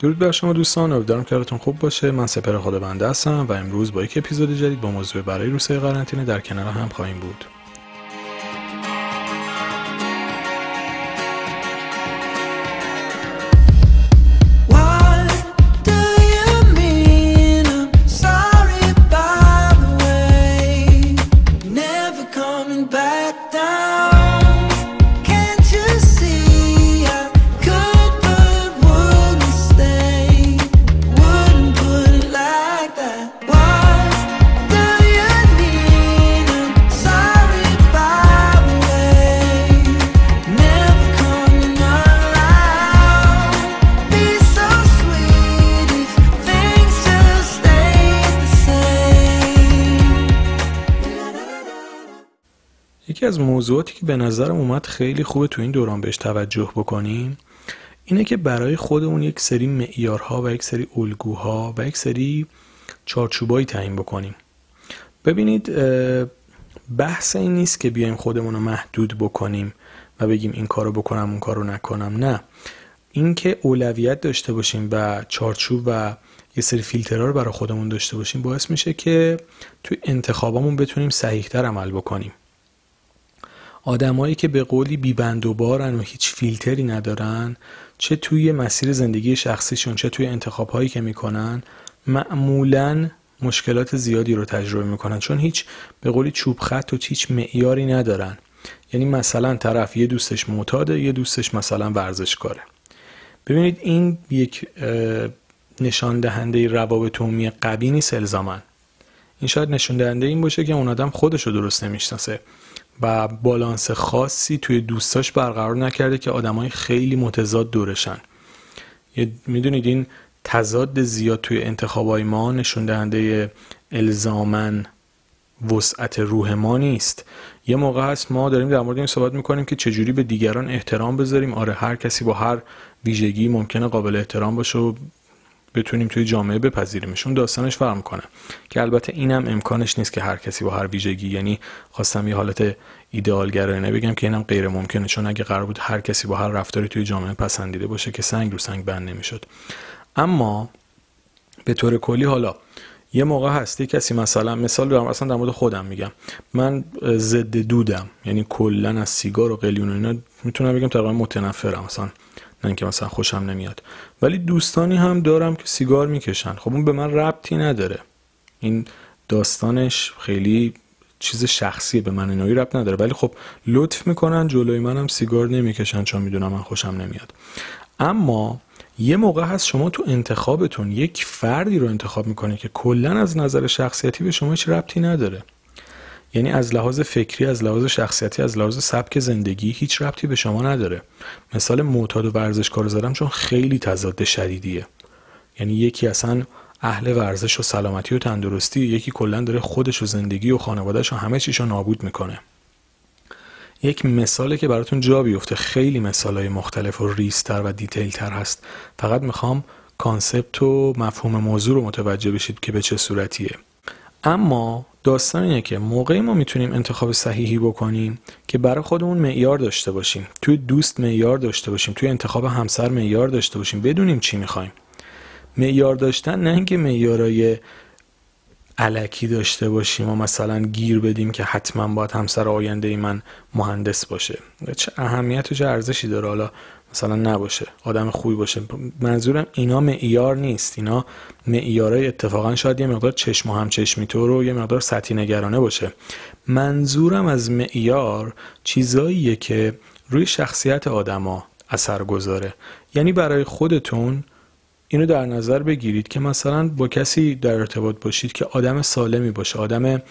درود بر شما دوستان امیدوارم که حالتون خوب باشه. من سپر خدا بنده هستم و امروز با یک اپیزود جدید با موضوع برای روسیه قرنطینه در کنار هم خواهیم بود. یکی از موضوعاتی که به نظرم اومد خیلی خوبه تو این دوران بهش توجه بکنیم اینه که برای خودمون یک سری معیارها و یک سری الگوها و یک سری چارچوبایی تعیین بکنیم. ببینید بحث این نیست که بیایم خودمون رو محدود بکنیم و بگیم این کارو بکنم اون کارو نکنم نه. اینکه اولویت داشته باشیم و چارچوب و یه سری فیلترها رو برای خودمون داشته باشیم باعث میشه که توی انتخابامون بتونیم صحیحتر عمل بکنیم. آدمایی که به قولی بیبند و بارن و هیچ فیلتری ندارن چه توی مسیر زندگی شخصیشون چه توی انتخابهایی که می‌کنن معمولا مشکلات زیادی رو تجربه می‌کنن چون هیچ به قولی چوب خط و هیچ معیاری ندارن. یعنی مثلا طرف یه دوستش معتاده یه دوستش مثلا ورزشکاره. ببینید این یک نشان دهنده روابط عمومی قوی نیست الزامن این شاید نشان دهنده این باشه که اون آدم خودش رو درست نمی‌شناسه و بالانس خاصی توی دوستاش برقرار نکرده که آدمای خیلی متضاد دورشن. می‌دونید این تضاد زیاد توی انتخابای ما نشون دهنده الزامن وسعت روح ما نیست. یه موقع هست ما داریم در مورد این صحبت می‌کنیم که چجوری به دیگران احترام بذاریم. آره هر کسی با هر ویژگی ممکنه قابل احترام باشه و بتونیم توی جامعه بپذیریمشون داستانش فرق می‌کنه. که البته اینم امکانش نیست که هر کسی با هر ویژگی یعنی خواستم یه حالت ایدئالگرایانه بگم که اینم غیر ممکنه چون اگه قرار بود هر کسی با هر رفتاری توی جامعه پسندیده باشه که سنگ رو سنگ بند نمی‌شد. اما به طور کلی حالا یه موقع هستی کسی مثلا مثال دارم اصلا در مورد خودم میگم. من ضد دودم یعنی کلا از سیگار و قلیون و اینا می‌تونم بگم تقریبا متنفرم مثلا نه اینکه مثلا خوشم نمیاد. ولی دوستانی هم دارم که سیگار می‌کشن. خب اون به من ربطی نداره. این داستانش خیلی چیز شخصی به من اینایی ربط نداره. ولی خب لطف می‌کنن جلوی منم سیگار نمی‌کشن چون می‌دونم من خوشم نمیاد. اما یه موقع هست شما تو انتخابتون یک فردی رو انتخاب می‌کنید که کلا از نظر شخصیتی به شما هیچ ربطی نداره. یعنی از لحاظ فکری از لحاظ شخصیتی از لحاظ سبک زندگی هیچ ربطی به شما نداره. مثال معتاد و ورزشکار زدم چون خیلی تضاد شدیدیه. یعنی یکی اصلا اهل ورزش و سلامتی و تندرستی یکی کلا داره خودش و زندگی و خانوادهش و همه چیشو نابود می‌کنه. یک مثاله که براتون جا بیفته خیلی مثالهای مختلف و ریزتر و detail تر هست. فقط می‌خوام concept و مفهوم موضوع رو متوجه بشید که به چه صورتیه. اما داستان اینه که موقعی ما می‌تونیم انتخاب صحیحی بکنیم که برای خودمون معیار داشته باشیم. توی دوست معیار داشته باشیم توی انتخاب همسر معیار داشته باشیم. بدونیم چی می‌خوایم. معیار داشتن نه اینکه معیارای علکی داشته باشیم و مثلا گیر بدیم که حتما باید همسر آینده ای من مهندس باشه. چه اهمیت و چه ارزشی داره؟ حالا مثلا نباشه آدم خوبی باشه. منظورم اینا معیار نیست. اینا معیارای اتفاقا شاید یه مقدار چشم و هم چشمی تو رو یه مقدار سطحی نگرانه باشه. منظورم از معیار چیزاییه که روی شخصیت آدما اثر گذاره. یعنی برای خودتون اینو در نظر بگیرید که مثلا با کسی در ارتباط باشید که آدم سالمی باشه آدم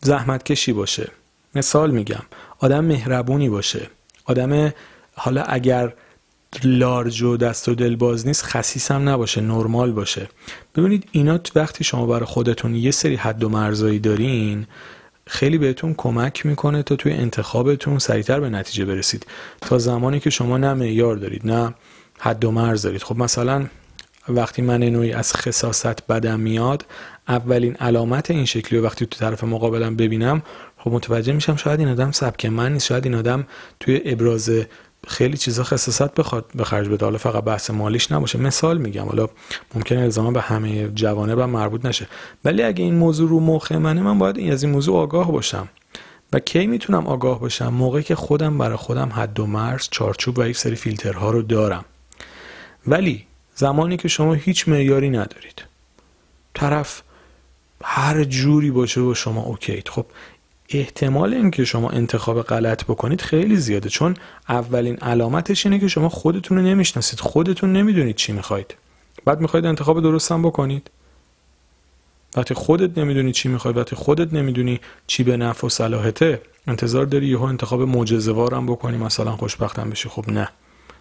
زحمتکشی باشه. مثال میگم آدم مهربونی باشه. آدم حالا اگر لارج و دست و دل باز نیست خسیس هم نباشه نرمال باشه. ببینید اینا وقتی شما برای خودتون یه سری حد و مرزایی دارین خیلی بهتون کمک می‌کنه تا توی انتخابتون سریعتر به نتیجه برسید. تا زمانی که شما نه معیار دارید نه حد و مرز دارید. خب مثلا وقتی من نوعی از خصاست بدم میاد اولین علامت این شکلی و وقتی تو طرف مقابلم ببینم خب متوجه میشم شاید این آدم سبک من نیست شاید این آدم توی ابراز خیلی چیزا خصاصت بخواد به خرج بده. حالا فقط بحث مالیش نباشه مثال میگم. حالا ممکنه الزاما به همه جوانب هم مربوط نشه. ولی اگه این موضوع رو مخ منه من باید این از این موضوع آگاه باشم. و کی می‌تونم آگاه باشم؟ موقعی که خودم برای خودم حد و مرز چارچوب و یک سری فیلترها رو دارم. ولی زمانی که شما هیچ معیاری ندارید. طرف هر جوری باشه و شما اوکیت خب احتمال اینکه شما انتخاب غلط بکنید خیلی زیاده چون اولین علامتش اینه که شما خودتون رو نمی‌شناسید خودتون نمی‌دونید چی می‌خواید. بعد می‌خواید انتخاب درستم بکنید. وقتی خودت نمی‌دونی چی می‌خوای وقتی خودت نمی‌دونی چی به نفع و صلاحته انتظار داری یهو انتخاب معجزه‌وارم بکنی مثلا خوشبختم بشی. خب نه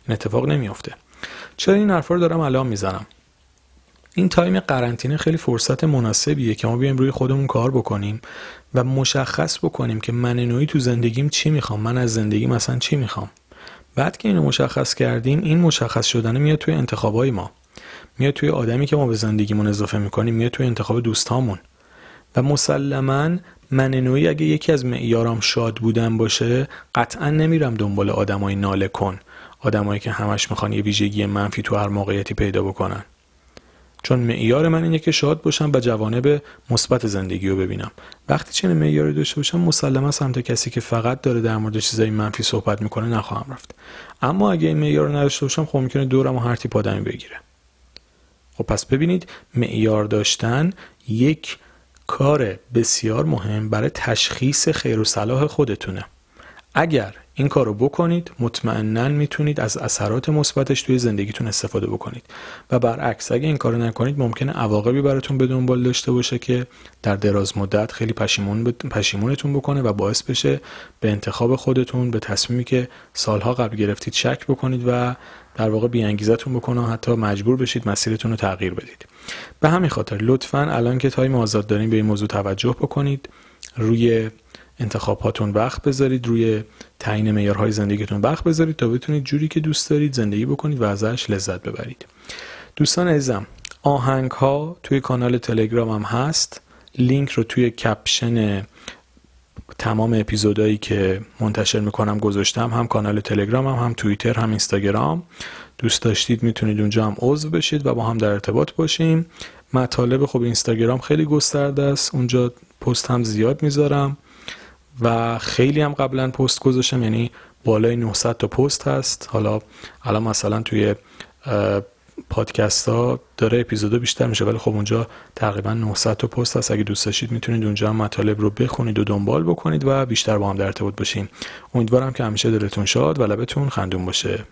این اتفاق نمیافته. چرا این حرفا رو دارم الان می‌زنم؟ این تایم قرنطینه خیلی فرصت مناسبیه که ما بیایم روی خودمون کار بکنیم و مشخص بکنیم که من نوعی تو زندگیم چی می‌خوام من از زندگی مثلا چی می‌خوام. بعد که اینو مشخص کردیم این مشخص شدن میاد توی انتخابای ما. میاد توی آدمی که ما به زندگیمون اضافه می‌کنیم میاد توی انتخاب دوستامون. و مسلما من نوعی اگه یکی از معیارام شاد بودن باشه قطعا نمیرم دنبال آدمای ناله کن. آدمایی که همش می‌خوان یه ویژگی منفی تو هر موقعیتی پیدا بکنن. چون معیار من اینه که شاد باشم و جوانب مثبت زندگی رو ببینم. وقتی چنین معیاری داشته باشم مسلما سمت کسی که فقط داره در مورد چیزای منفی صحبت می‌کنه نخواهم رفت. اما اگه این معیار رو نداشته باشم خب ممکنه دورم و هر تیپ آدمی بگیره. خب پس ببینید معیار داشتن یک کار بسیار مهم برای تشخیص خیر و صلاح خودتونه. اگر این کار رو بکنید مطمئنا می‌تونید از اثرات مثبتش توی زندگیتون استفاده بکنید. و برعکس اگه این کار رو نکنید ممکنه عواقبی براتون به دنبال داشته باشه که در دراز مدت خیلی پشیمون پشیمونتون بکنه و باعث بشه به انتخاب خودتون به تصمیمی که سالها قبل گرفتید شک بکنید و در واقع بیانگیزتون بکنه و حتی مجبور بشید مسیرتون رو تغییر بدید. به همین خاطر لطفا الان که تایم آزاد دارین به این موضوع توجه بکنید. روی انتخاب هاتون وقت بذارید روی تعیین معیارهای زندگیتون وقت بذارید تا بتونید جوری که دوست دارید زندگی بکنید و ازش لذت ببرید. دوستان عزیزم آهنگ ها توی کانال تلگرام هم هست. لینک رو توی کپشن تمام اپیزودهایی که منتشر می‌کنم گذاشتم هم کانال تلگرام هم هم توییتر هم اینستاگرام. دوست داشتید می‌تونید اونجا هم عضو بشید و با هم در ارتباط باشیم. مطالب خب اینستاگرام خیلی گسترده است. اونجا پست هم زیاد می‌ذارم. و خیلی هم قبلا پست گذاشتم یعنی بالای 900 تا پست هست. حالا الان مثلا توی پادکست ها داره اپیزودا بیشتر میشه ولی خب اونجا تقریبا 900 تا پست هست. اگه دوست داشتید می‌تونید اونجا هم مطالب رو بخونید و دنبال بکنید و بیشتر با هم در ارتباط باشیم. امیدوارم که همیشه دلتون شاد و لبتون خندون باشه.